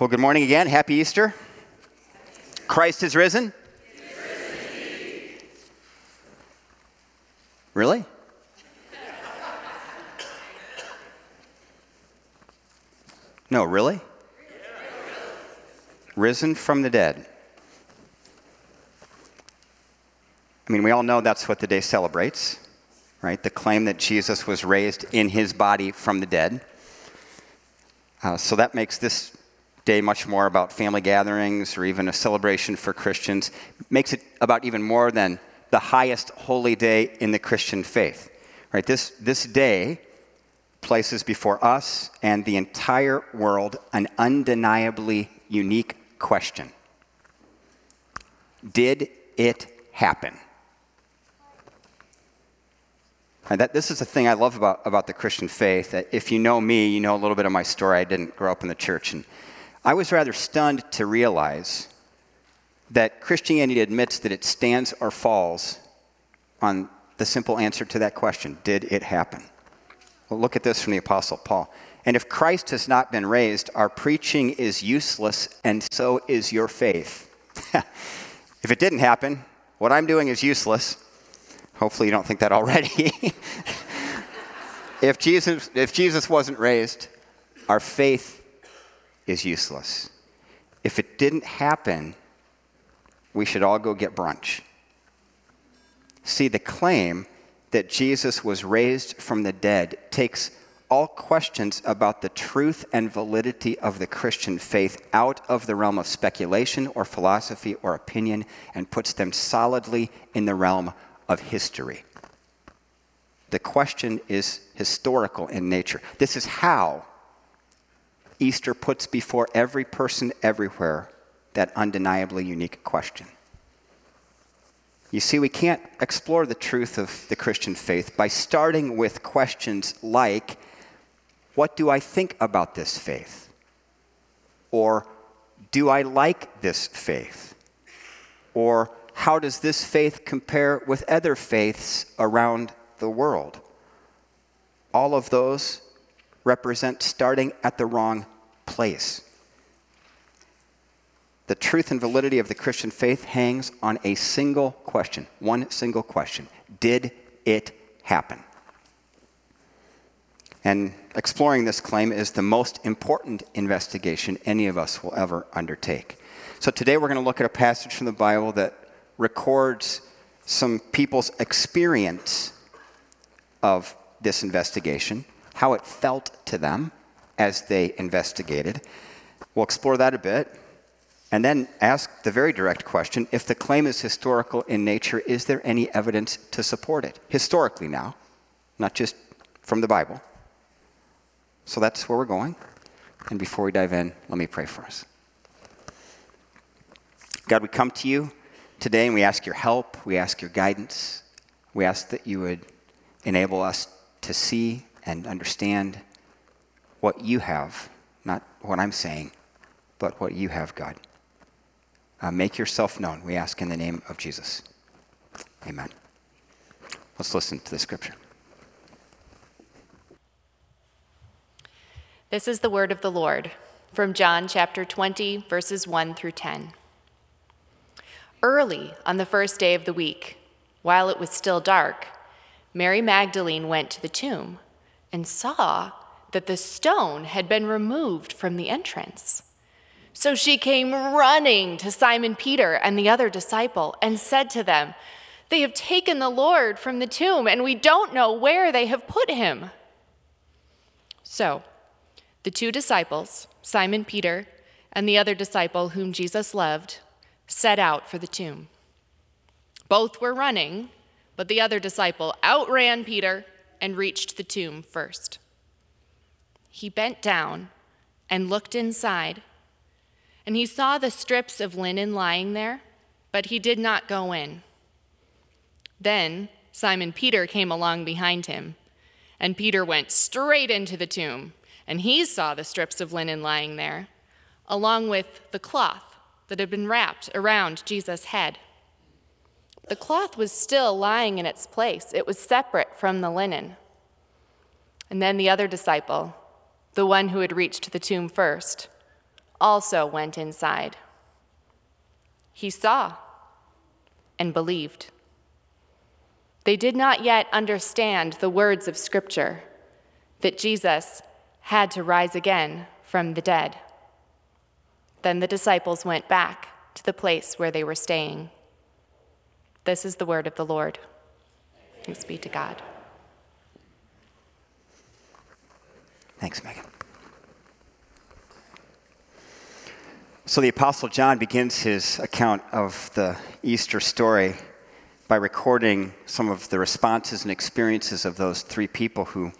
Well, good morning again. Happy Easter. Christ is risen. Really? No, really? Risen from the dead. I mean, we all know that's what the day celebrates, right? The claim that Jesus was raised in his body from the dead. Uh, so that makes this much more about family gatherings or even a celebration for Christians. Makes it about even more than the highest holy day in the Christian faith. Right? This, this day places before us and the entire world an undeniably unique question Did it happen? And that, this is the thing I love about, about the Christian faith. That if you know me, you know a little bit of my story. I didn't grow up in the church. And I was rather stunned to realize that Christianity admits that it stands or falls on the simple answer to that question Did it happen? Well, look at this from the Apostle Paul. And if Christ has not been raised, our preaching is useless, and so is your faith. if it didn't happen, what I'm doing is useless. Hopefully, you don't think that already. if, Jesus, if Jesus wasn't raised, our faith is useless. If it didn't happen, we should all go get brunch. See, the claim that Jesus was raised from the dead takes all questions about the truth and validity of the Christian faith out of the realm of speculation or philosophy or opinion and puts them solidly in the realm of history. The question is historical in nature. This is how Easter puts before every person everywhere that undeniably unique question. You see, we can't explore the truth of the Christian faith by starting with questions like What do I think about this faith? Or Do I like this faith? Or How does this faith compare with other faiths around the world? All of those represent starting at the wrong place. The truth and validity of the Christian faith hangs on a single question, one single question Did it happen? And exploring this claim is the most important investigation any of us will ever undertake. So today we're going to look at a passage from the Bible that records some people's experience of this investigation, how it felt to them as they investigated. We'll explore that a bit. And then ask the very direct question if the claim is historical in nature, is there any evidence to support it? Historically, now, not just from the Bible. So that's where we're going. And before we dive in, let me pray for us. God, we come to you today and we ask your help, we ask your guidance, we ask that you would enable us to see and understand what you have, not what I'm saying, but what you have, God. Uh, make yourself known, we ask in the name of Jesus. Amen. Let's listen to the scripture. This is the word of the Lord from John chapter 20, verses 1 through 10. Early on the first day of the week, while it was still dark, Mary Magdalene went to the tomb and saw that the stone had been removed from the entrance. So she came running to Simon Peter and the other disciple and said to them, They have taken the Lord from the tomb, and we don't know where they have put him. So the two disciples, Simon Peter and the other disciple whom Jesus loved, set out for the tomb. Both were running, but the other disciple outran Peter and reached the tomb first. He bent down and looked inside and he saw the strips of linen lying there, but he did not go in. Then Simon Peter came along behind him, and Peter went straight into the tomb, and he saw the strips of linen lying there, along with the cloth that had been wrapped around Jesus' head. The cloth was still lying in its place, it was separate from the linen. And then the other disciple, the one who had reached the tomb first, also went inside. He saw and believed. They did not yet understand the words of Scripture that Jesus had to rise again from the dead. Then the disciples went back to the place where they were staying. This is the word of the Lord. Thanks be to God. Thanks, Megan. So the Apostle John begins his account of the Easter story by recording some of the responses and experiences of those three people who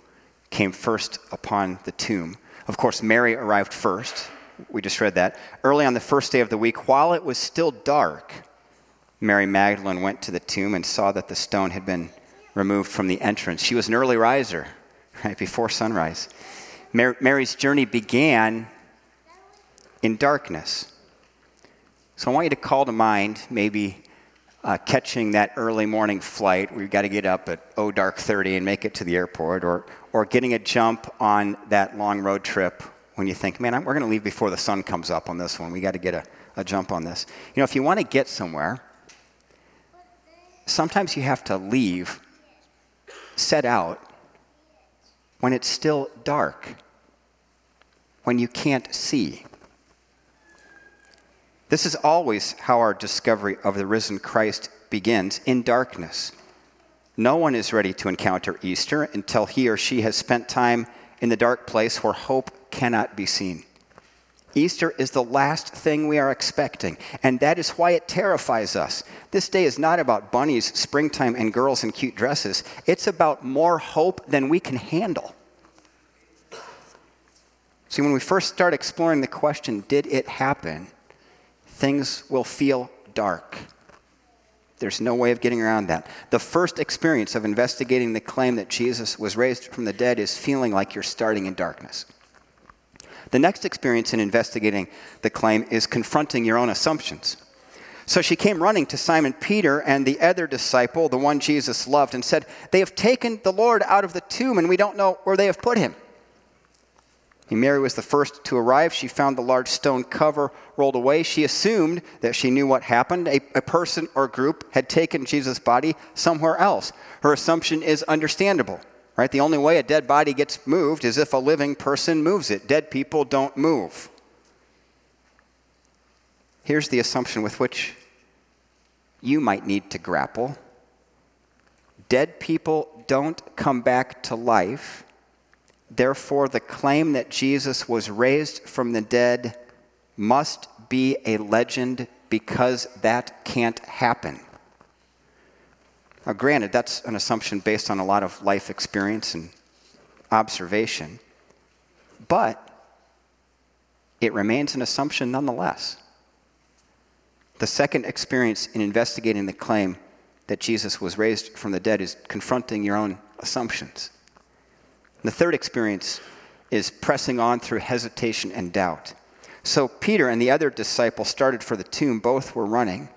came first upon the tomb. Of course, Mary arrived first. We just read that. Early on the first day of the week, while it was still dark, Mary Magdalene went to the tomb and saw that the stone had been removed from the entrance. She was an early riser, right before sunrise. Mary's journey began in darkness. So I want you to call to mind maybe uh, catching that early morning flight. We've got to get up at oh dark 30 and make it to the airport, or, or getting a jump on that long road trip when you think, man, we're going to leave before the sun comes up on this one. We got to get a, a jump on this. You know, if you want to get somewhere, sometimes you have to leave, set out, when it's still dark, when you can't see. This is always how our discovery of the risen Christ begins in darkness. No one is ready to encounter Easter until he or she has spent time in the dark place where hope cannot be seen. Easter is the last thing we are expecting, and that is why it terrifies us. This day is not about bunnies, springtime, and girls in cute dresses. It's about more hope than we can handle. See, when we first start exploring the question, did it happen? Things will feel dark. There's no way of getting around that. The first experience of investigating the claim that Jesus was raised from the dead is feeling like you're starting in darkness. The next experience in investigating the claim is confronting your own assumptions. So she came running to Simon Peter and the other disciple, the one Jesus loved, and said, They have taken the Lord out of the tomb, and we don't know where they have put him. Mary was the first to arrive. She found the large stone cover rolled away. She assumed that she knew what happened. A, a, person or group had taken Jesus' body somewhere else. Her assumption is understandable. Right? The only way a dead body gets moved is if a living person moves it. Dead people don't move. Here's the assumption with which you might need to grapple dead people don't come back to life. Therefore, the claim that Jesus was raised from the dead must be a legend because that can't happen. Now, granted, that's an assumption based on a lot of life experience and observation, but it remains an assumption nonetheless. The second experience in investigating the claim that Jesus was raised from the dead is confronting your own assumptions. The third experience is pressing on through hesitation and doubt. So Peter and the other disciple started for the tomb. Both were running.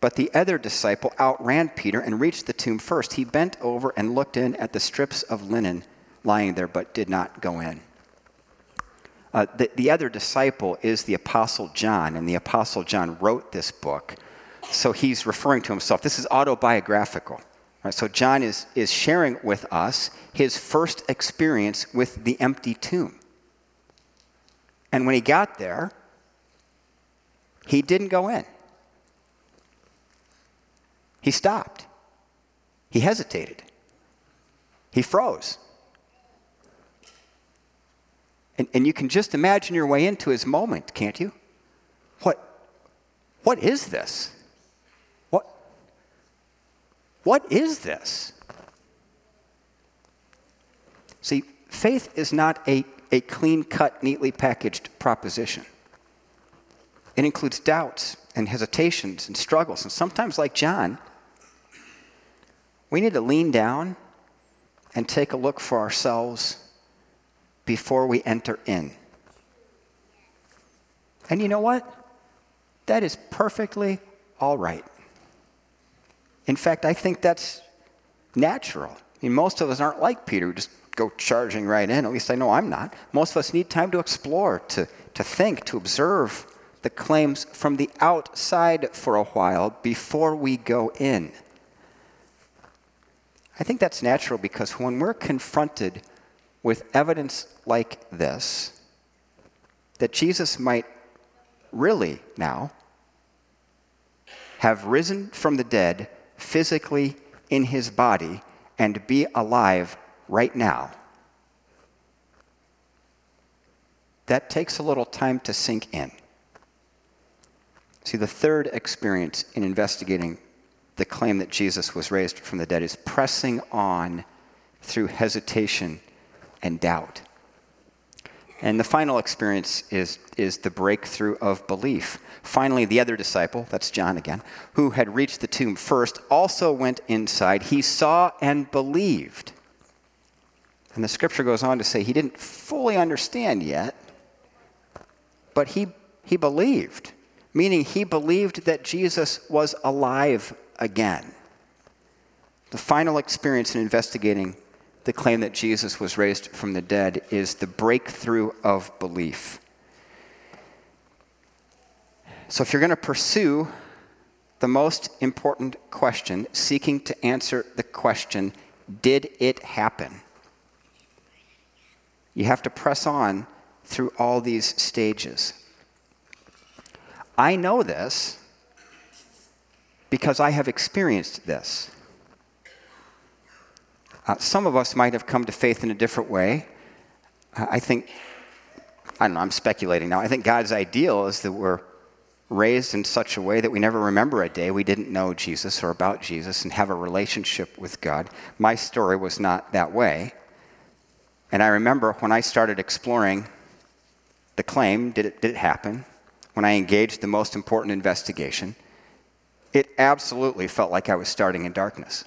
But the other disciple outran Peter and reached the tomb first. He bent over and looked in at the strips of linen lying there, but did not go in. Uh, the, the other disciple is the Apostle John, and the Apostle John wrote this book. So he's referring to himself. This is autobiographical. Right? So John is, is sharing with us his first experience with the empty tomb. And when he got there, he didn't go in. He stopped. He hesitated. He froze. And, and you can just imagine your way into his moment, can't you? What, what is this? What, what is this? See, faith is not a, a clean cut, neatly packaged proposition. It includes doubts and hesitations and struggles. And sometimes, like John, we need to lean down and take a look for ourselves before we enter in. And you know what? That is perfectly all right. In fact, I think that's natural. I mean, most of us aren't like Peter, who just go charging right in. At least I know I'm not. Most of us need time to explore, to, to think, to observe the claims from the outside for a while before we go in. I think that's natural because when we're confronted with evidence like this, that Jesus might really now have risen from the dead physically in his body and be alive right now. That takes a little time to sink in. See, the third experience in investigating the claim that Jesus was raised from the dead is pressing on through hesitation and doubt. And the final experience is, is the breakthrough of belief. Finally, the other disciple, that's John again, who had reached the tomb first, also went inside. He saw and believed. And the scripture goes on to say he didn't fully understand yet, but he, he believed, meaning he believed that Jesus was alive again. The final experience in investigating the claim that Jesus was raised from the dead is the breakthrough of belief. So, if you're going to pursue the most important question, seeking to answer the question, did it happen? You have to press on through all these stages. I know this because I have experienced this. Uh, some of us might have come to faith in a different way. Uh, I think, I don't know, I'm speculating now. I think God's ideal is that we're raised in such a way that we never remember a day we didn't know Jesus or about Jesus and have a relationship with God. My story was not that way. And I remember when I started exploring the claim, did it, did it happen? When I engaged the most important investigation, it absolutely felt like I was starting in darkness.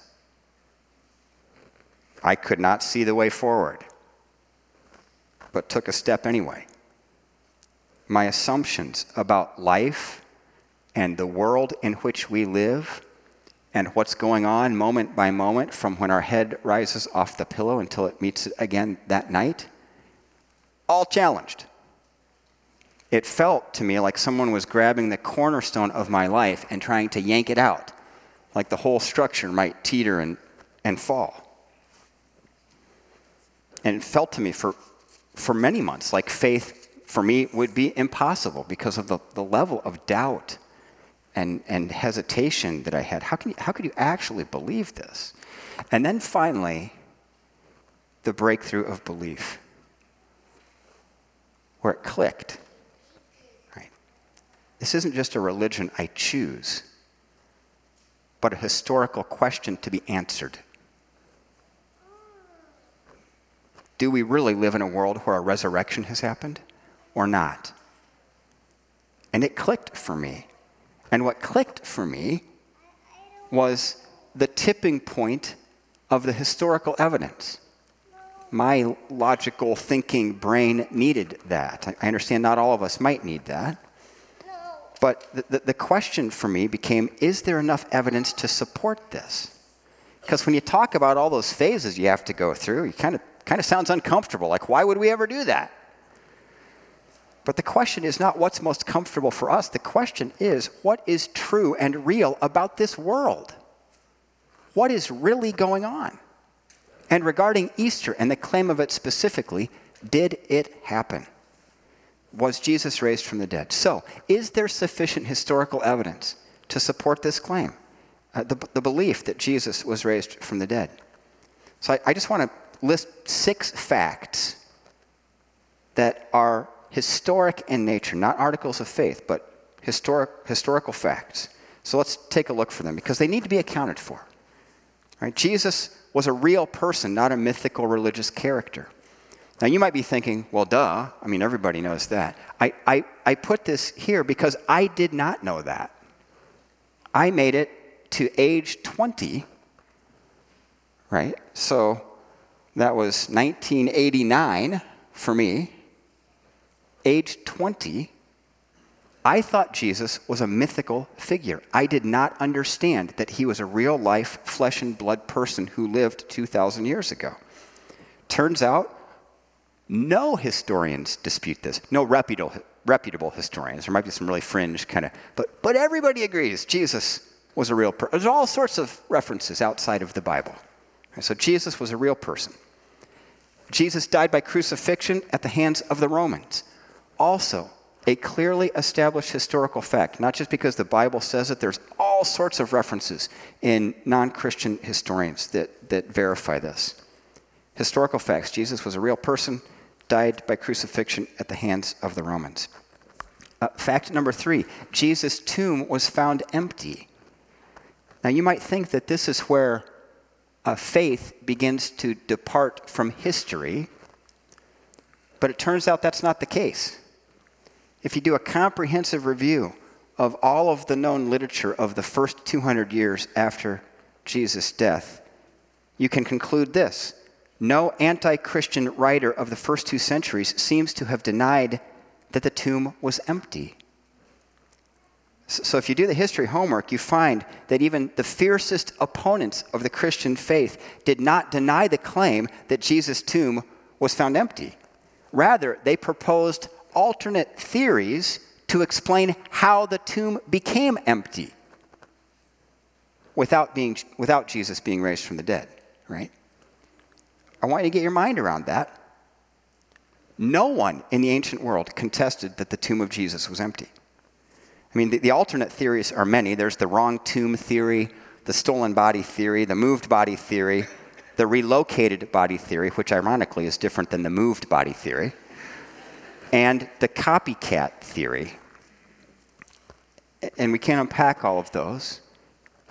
I could not see the way forward, but took a step anyway. My assumptions about life and the world in which we live and what's going on moment by moment from when our head rises off the pillow until it meets it again that night, all challenged. It felt to me like someone was grabbing the cornerstone of my life and trying to yank it out, like the whole structure might teeter and, and fall. And it felt to me for, for many months like faith for me would be impossible because of the, the level of doubt and, and hesitation that I had. How, can you, how could you actually believe this? And then finally, the breakthrough of belief, where it clicked. This isn't just a religion I choose, but a historical question to be answered. do we really live in a world where a resurrection has happened or not? And it clicked for me. And what clicked for me was the tipping point of the historical evidence. My logical thinking brain needed that. I understand not all of us might need that. But the, the, the question for me became is there enough evidence to support this? Because when you talk about all those phases you have to go through, it kind of Kind of sounds uncomfortable. Like, why would we ever do that? But the question is not what's most comfortable for us. The question is what is true and real about this world? What is really going on? And regarding Easter and the claim of it specifically, did it happen? Was Jesus raised from the dead? So, is there sufficient historical evidence to support this claim? Uh, the, the belief that Jesus was raised from the dead? So, I, I just want to list six facts that are historic in nature, not articles of faith, but historic, historical facts. So let's take a look for them because they need to be accounted for. Right? Jesus was a real person, not a mythical religious character. Now, you might be thinking, well, duh. I mean, everybody knows that. I, I, I put this here because I did not know that. I made it to age 20, right? So that was 1989 for me. Age 20, I thought Jesus was a mythical figure. I did not understand that he was a real life, flesh and blood person who lived 2,000 years ago. Turns out, no historians dispute this. No reputable, reputable historians. There might be some really fringe kind of, but, but everybody agrees Jesus was a real person. There's all sorts of references outside of the Bible. So Jesus was a real person. Jesus died by crucifixion at the hands of the Romans. Also, a clearly established historical fact, not just because the Bible says it, there's all sorts of references in non Christian historians that, that verify this. Historical facts Jesus was a real person, died by crucifixion at the hands of the Romans. Uh, fact number three Jesus' tomb was found empty. Now, you might think that this is where uh, faith begins to depart from history, but it turns out that's not the case. If you do a comprehensive review of all of the known literature of the first 200 years after Jesus' death, you can conclude this no anti Christian writer of the first two centuries seems to have denied that the tomb was empty. So, if you do the history homework, you find that even the fiercest opponents of the Christian faith did not deny the claim that Jesus' tomb was found empty. Rather, they proposed alternate theories to explain how the tomb became empty without, being, without Jesus being raised from the dead, right? I want you to get your mind around that. No one in the ancient world contested that the tomb of Jesus was empty. I mean, the, the, alternate theories are many. There's the wrong tomb theory, the stolen body theory, the moved body theory, the relocated body theory, which ironically is different than the moved body theory, and the copycat theory. And we can't unpack all of those.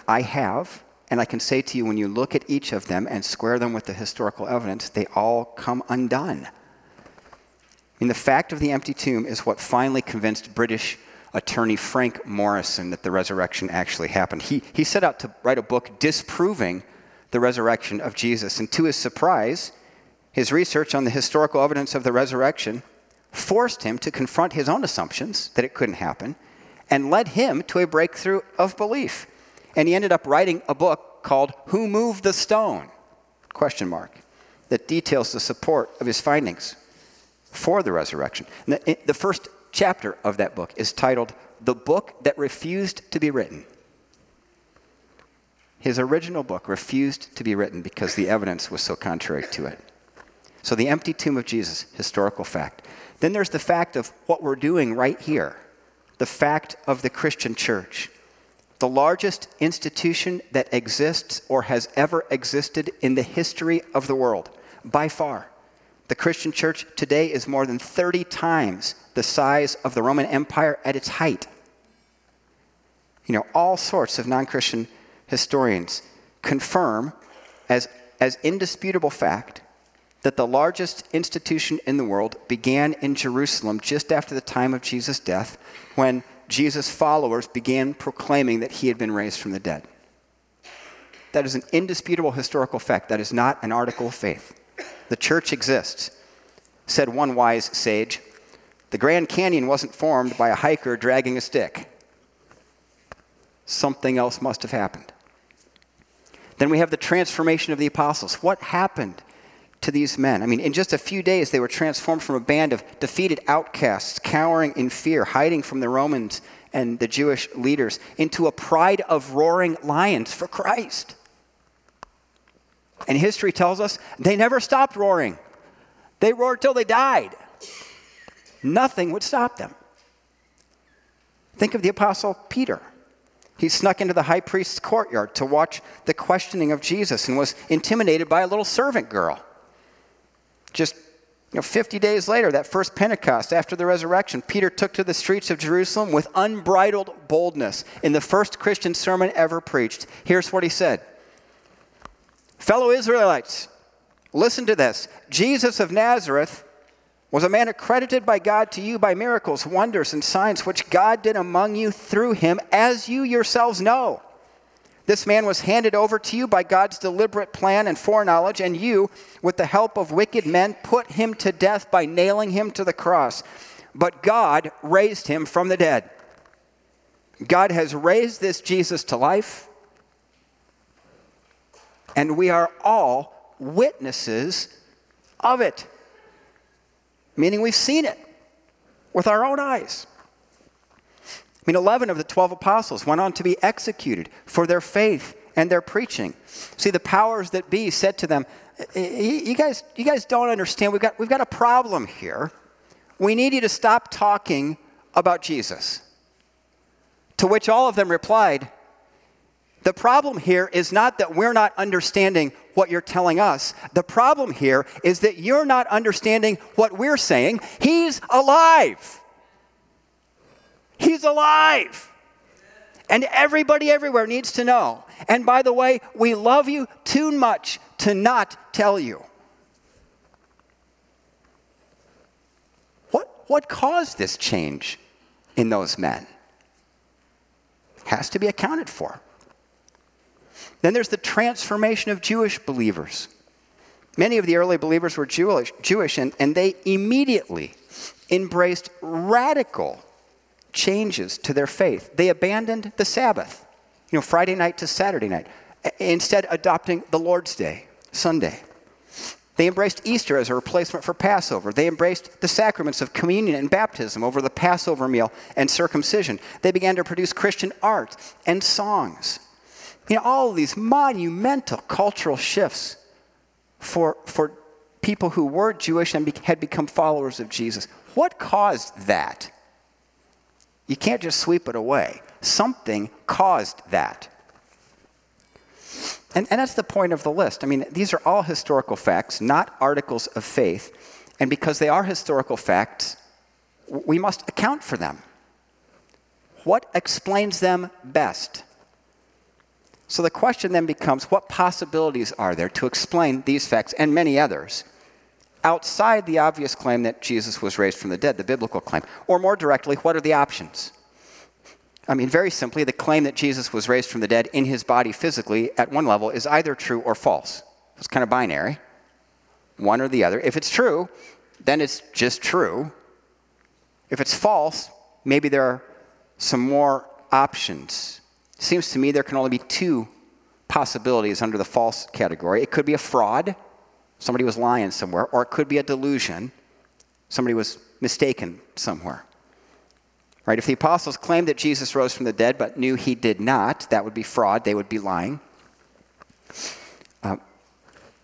I have, and I can say to you, when you look at each of them and square them with the historical evidence, they all come undone. Mean, the fact of the empty tomb is what finally convinced British attorney Frank Morison that the resurrection actually happened. He, he set out to write a book disproving the resurrection of Jesus. And to his surprise, his research on the historical evidence of the resurrection forced him to confront his own assumptions that it couldn't happen and led him to a breakthrough of belief. And he ended up writing a book called Who Moved the Stone? Question mark. That details the support of his findings for the resurrection. The, the first chapter of that book is titled The Book That Refused to Be Written. His original book refused to be written because the evidence was so contrary to it. So, the empty tomb of Jesus, historical fact. Then there's the fact of what we're doing right here, the fact of the Christian church the largest institution that exists or has ever existed in the history of the world, by far. The Christian church today is more than 30 times the size of the Roman Empire at its height. You know, all sorts of non Christian historians confirm as, as indisputable fact that the largest institution in the world began in Jerusalem just after the time of Jesus' death when Jesus' followers began proclaiming that he had been raised from the dead. That is an indisputable historical fact. That is not an article of faith. The church exists. Said one wise sage, the Grand Canyon wasn't formed by a hiker dragging a stick. Something else must have happened. Then we have the transformation of the apostles. What happened to these men. I mean, in just a few days, they were transformed from a band of defeated outcasts, cowering in fear, hiding from the Romans and the Jewish leaders, into a pride of roaring lions for Christ. And history tells us they never stopped roaring. They roared till they died. Nothing would stop them. Think of the Apostle Peter. He snuck into the high priest's courtyard to watch the questioning of Jesus and was intimidated by a little servant girl. Just you know, 50 days later, that first Pentecost after the resurrection, Peter took to the streets of Jerusalem with unbridled boldness in the first Christian sermon ever preached. Here's what he said Fellow Israelites, listen to this. Jesus of Nazareth was a man accredited by God to you by miracles, wonders, and signs which God did among you through him, as you yourselves know. This man was handed over to you by God's deliberate plan and foreknowledge, and you, with the help of wicked men, put him to death by nailing him to the cross. But God raised him from the dead. God has raised this Jesus to life, and we are all witnesses of it. Meaning we've seen it with our own eyes. I mean, 11 of the 12 apostles went on to be executed for their faith and their preaching. See, the powers that be said to them, you guys, you guys don't understand. We've got, we've got a problem here. We need you to stop talking about Jesus. To which all of them replied, The problem here is not that we're not understanding what you're telling us. The problem here is that you're not understanding what we're saying. He's alive. He's alive. And everybody everywhere needs to know. And by the way, we love you too much to not tell you. What, what caused this change in those men? Has to be accounted for. Then there's the transformation of Jewish believers. Many of the early believers were Jewish, Jewish and, and they immediately embraced radical changes to their faith. They abandoned the Sabbath, you know, Friday night to Saturday night, instead adopting the Lord's Day, Sunday. They embraced Easter as a replacement for Passover. They embraced the sacraments of communion and baptism over the Passover meal and circumcision. They began to produce Christian art and songs. You know, all these monumental cultural shifts for, for people who were Jewish and be, had become followers of Jesus. What caused that? You can't just sweep it away. Something caused that. And, and that's the point of the list. I mean, these are all historical facts, not articles of faith. And because they are historical facts, we must account for them. What explains them best? So the question then becomes what possibilities are there to explain these facts and many others outside the obvious claim that Jesus was raised from the dead, the biblical claim? Or more directly, what are the options? I mean, very simply, the claim that Jesus was raised from the dead in his body physically at one level is either true or false. It's kind of binary, one or the other. If it's true, then it's just true. If it's false, maybe there are some more options. Seems to me there can only be two possibilities under the false category. It could be a fraud, somebody was lying somewhere, or it could be a delusion, somebody was mistaken somewhere. Right? If the apostles claimed that Jesus rose from the dead but knew he did not, that would be fraud. They would be lying. Uh,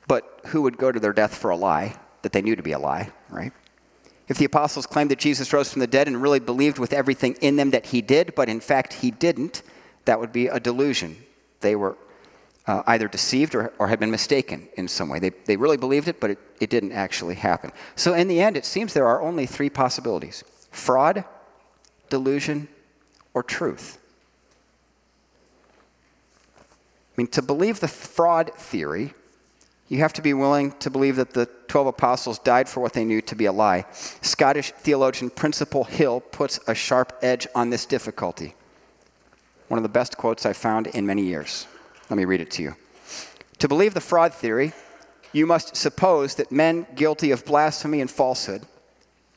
but who would go to their death for a lie that they knew to be a lie, right? If the apostles claimed that Jesus rose from the dead and really believed with everything in them that he did, but in fact he didn't, that would be a delusion. They were uh, either deceived or, or had been mistaken in some way. They, they really believed it, but it, it didn't actually happen. So, in the end, it seems there are only three possibilities fraud, delusion, or truth. I mean, to believe the fraud theory, you have to be willing to believe that the 12 apostles died for what they knew to be a lie. Scottish theologian Principal Hill puts a sharp edge on this difficulty. One of the best quotes I've found in many years. Let me read it to you. To believe the fraud theory, you must suppose that men guilty of blasphemy and falsehood,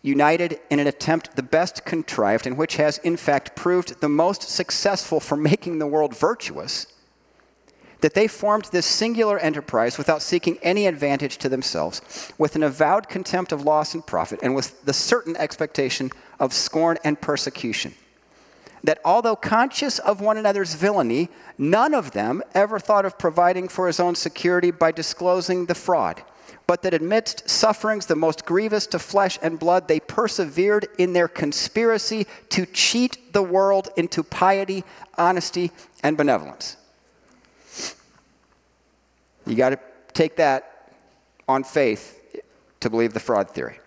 united in an attempt the best contrived, and which has in fact proved the most successful for making the world virtuous, that they formed this singular enterprise without seeking any advantage to themselves, with an avowed contempt of loss and profit, and with the certain expectation of scorn and persecution that although conscious of one another's villainy, none of them ever thought of providing for his own security by disclosing the fraud, but that amidst sufferings the most grievous to flesh and blood, they persevered in their conspiracy to cheat the world into piety, honesty, and benevolence. You got to take that on faith to believe the fraud theory.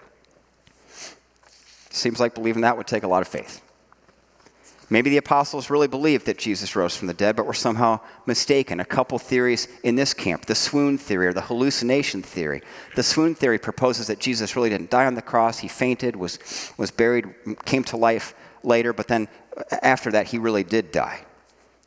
Seems like believing that would take a lot of faith. Maybe the apostles really believed that Jesus rose from the dead, but were somehow mistaken. A couple theories in this camp the swoon theory or the hallucination theory. The swoon theory proposes that Jesus really didn't die on the cross, he fainted, was, was buried, came to life later, but then after that, he really did die.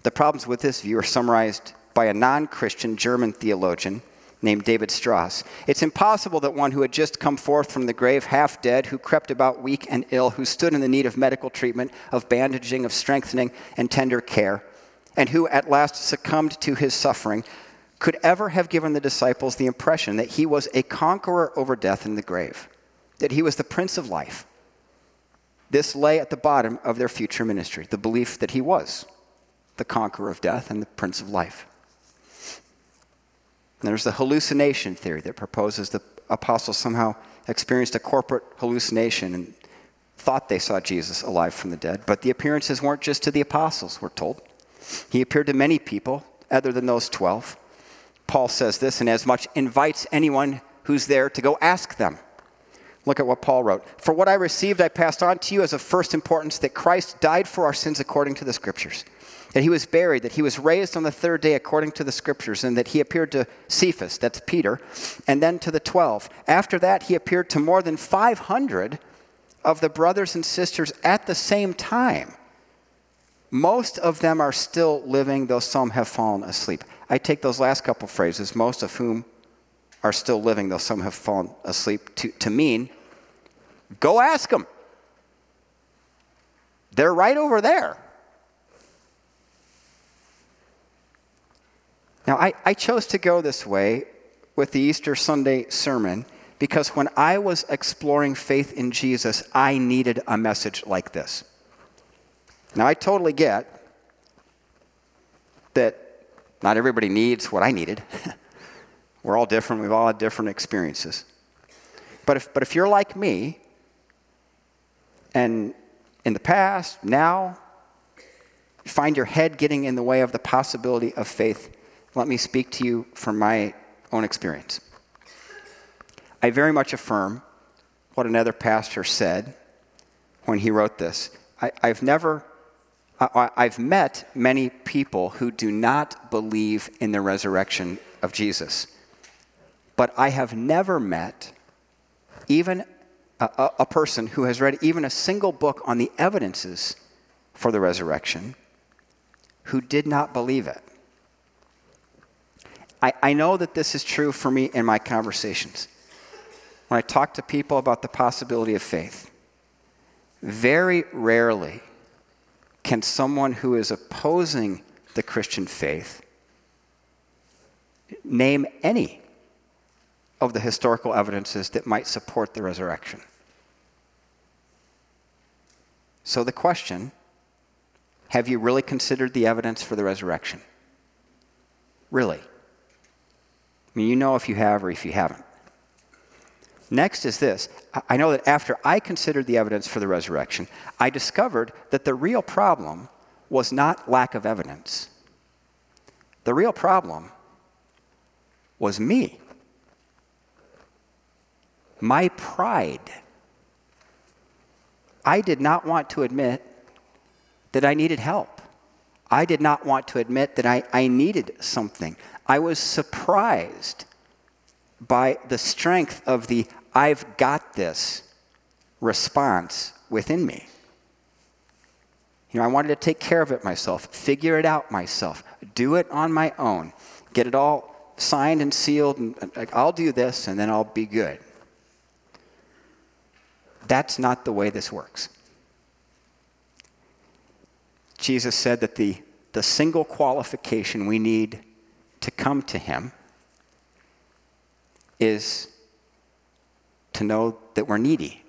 The problems with this view are summarized by a non Christian German theologian named David Strauss. It's impossible that one who had just come forth from the grave half dead, who crept about weak and ill, who stood in the need of medical treatment, of bandaging, of strengthening, and tender care, and who at last succumbed to his suffering, could ever have given the disciples the impression that he was a conqueror over death and the grave, that he was the Prince of Life. This lay at the bottom of their future ministry, the belief that he was the conqueror of death and the Prince of Life. There's the hallucination theory that proposes the apostles somehow experienced a corporate hallucination and thought they saw Jesus alive from the dead. But the appearances weren't just to the apostles, we're told. He appeared to many people other than those 12. Paul says this, and as much invites anyone who's there to go ask them. Look at what Paul wrote. For what I received, I passed on to you as of first importance that Christ died for our sins according to the Scriptures, that he was buried, that he was raised on the third day according to the Scriptures, and that he appeared to Cephas, that's Peter, and then to the twelve. After that, he appeared to more than 500 of the brothers and sisters at the same time. Most of them are still living, though some have fallen asleep. I take those last couple phrases, most of whom are still living, though some have fallen asleep, to, to mean go ask them. They're right over there. Now, I, I chose to go this way with the Easter Sunday sermon because when I was exploring faith in Jesus, I needed a message like this. Now, I totally get that not everybody needs what I needed. We're all different, we've all had different experiences. But if, but if you're like me, and in the past, now, you find your head getting in the way of the possibility of faith, let me speak to you from my own experience. I very much affirm what another pastor said when he wrote this. I, have never, I, I've met many people who do not believe in the resurrection of Jesus, but I have never met even a, a person who has read even a single book on the evidences for the resurrection who did not believe it. I, I know that this is true for me in my conversations when I talk to people about the possibility of faith, very rarely can someone who is opposing the Christian faith name any of the historical evidences that might support the resurrection. So, the question have you really considered the evidence for the resurrection? Really? I mean, you know if you have or if you haven't. Next is this I know that after I considered the evidence for the resurrection, I discovered that the real problem was not lack of evidence. The real problem was me. My pride. I did not want to admit that I needed help. I did not want to admit that I, I needed something. I was surprised by the strength of the I've got this response within me. You know, I wanted to take care of it myself, figure it out myself, do it on my own, get it all signed and sealed, and like, I'll do this and then I'll be good. That's not the way this works. Jesus said that the, the single qualification we need to come to Him is to know that we're needy.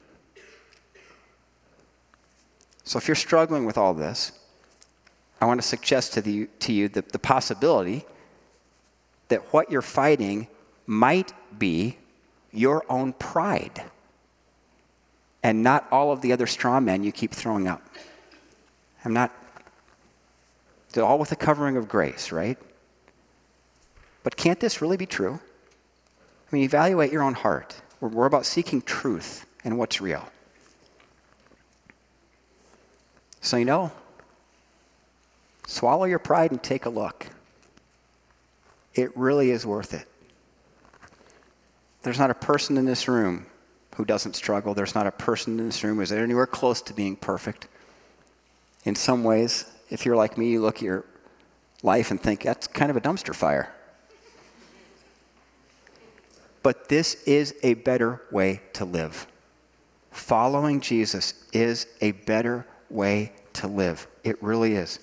So if you're struggling with all this, I want to suggest to, the, to you the, the possibility that what you're fighting might be your own pride and not all of the other straw men you keep throwing up. I'm not, all with the covering of grace, right? But can't this really be true? I mean, evaluate your own heart. We're, we're about seeking truth and what's real. So, you know, swallow your pride and take a look. It really is worth it. There's not a person in this room who doesn't struggle. There's not a person in this room who's anywhere close to being perfect. In some ways, if you're like me, you look at your life and think, that's kind of a dumpster fire. But this is a better way to live. Following Jesus is a better way to live. It really is.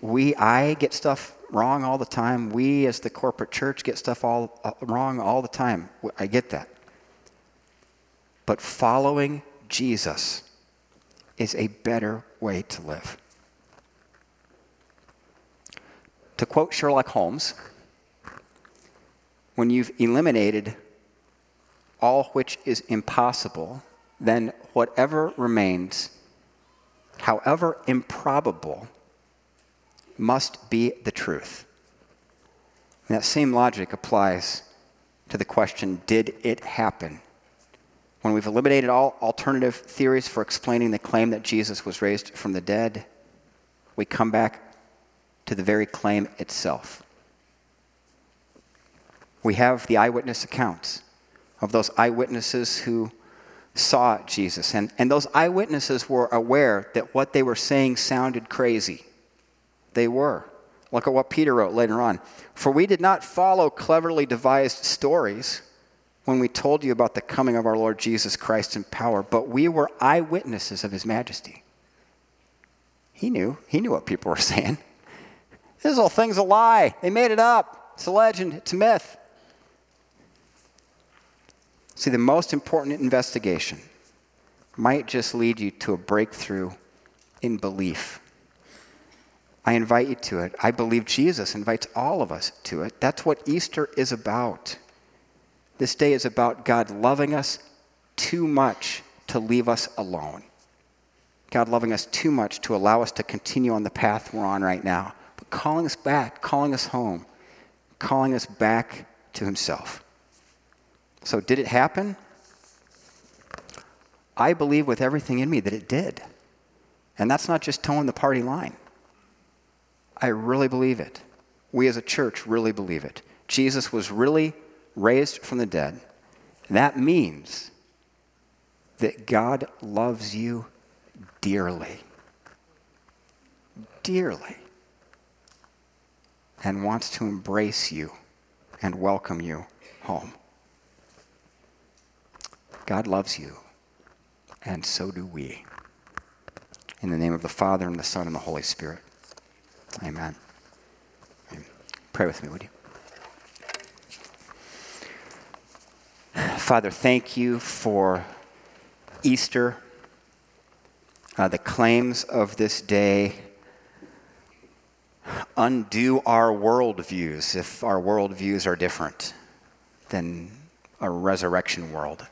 We, I get stuff wrong all the time. We, as the corporate church, get stuff all uh, wrong all the time. I get that. But following Jesus is a better way to live. To quote Sherlock Holmes, when you've eliminated all which is impossible, then whatever remains, however improbable, must be the truth. And that same logic applies to the question did it happen? When we've eliminated all alternative theories for explaining the claim that Jesus was raised from the dead, we come back to the very claim itself. We have the eyewitness accounts of those eyewitnesses who saw Jesus. And, and those eyewitnesses were aware that what they were saying sounded crazy. They were. Look at what Peter wrote later on. For we did not follow cleverly devised stories when we told you about the coming of our Lord Jesus Christ in power, but we were eyewitnesses of his majesty. He knew. He knew what people were saying. This whole thing's a lie. They made it up. It's a legend. It's a myth. See, the most important investigation might just lead you to a breakthrough in belief. I invite you to it. I believe Jesus invites all of us to it. That's what Easter is about. This day is about God loving us too much to leave us alone. God loving us too much to allow us to continue on the path we're on right now, calling us back, calling us home, calling us back to Himself. So, did it happen? I believe with everything in me that it did. And that's not just toeing the party line. I really believe it. We as a church really believe it. Jesus was really raised from the dead. That means that God loves you dearly. Dearly. And wants to embrace you and welcome you home. God loves you, and so do we. In the name of the Father, and the Son, and the Holy Spirit. Amen. Pray with me, would you? Father, thank you for Easter. Uh, the claims of this day undo our worldviews if our worldviews are different than a resurrection world.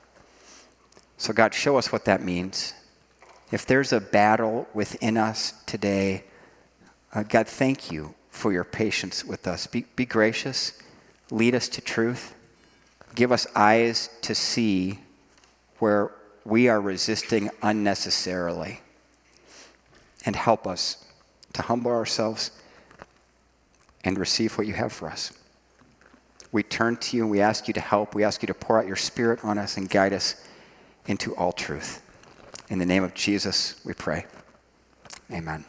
So, God, show us what that means. If there's a battle within us today, uh, God, thank you for your patience with us. Be, be gracious, lead us to truth, give us eyes to see where we are resisting unnecessarily, and help us to humble ourselves and receive what you have for us. We turn to you and we ask you to help. We ask you to pour out your spirit on us and guide us into all truth. In the name of Jesus, we pray. Amen.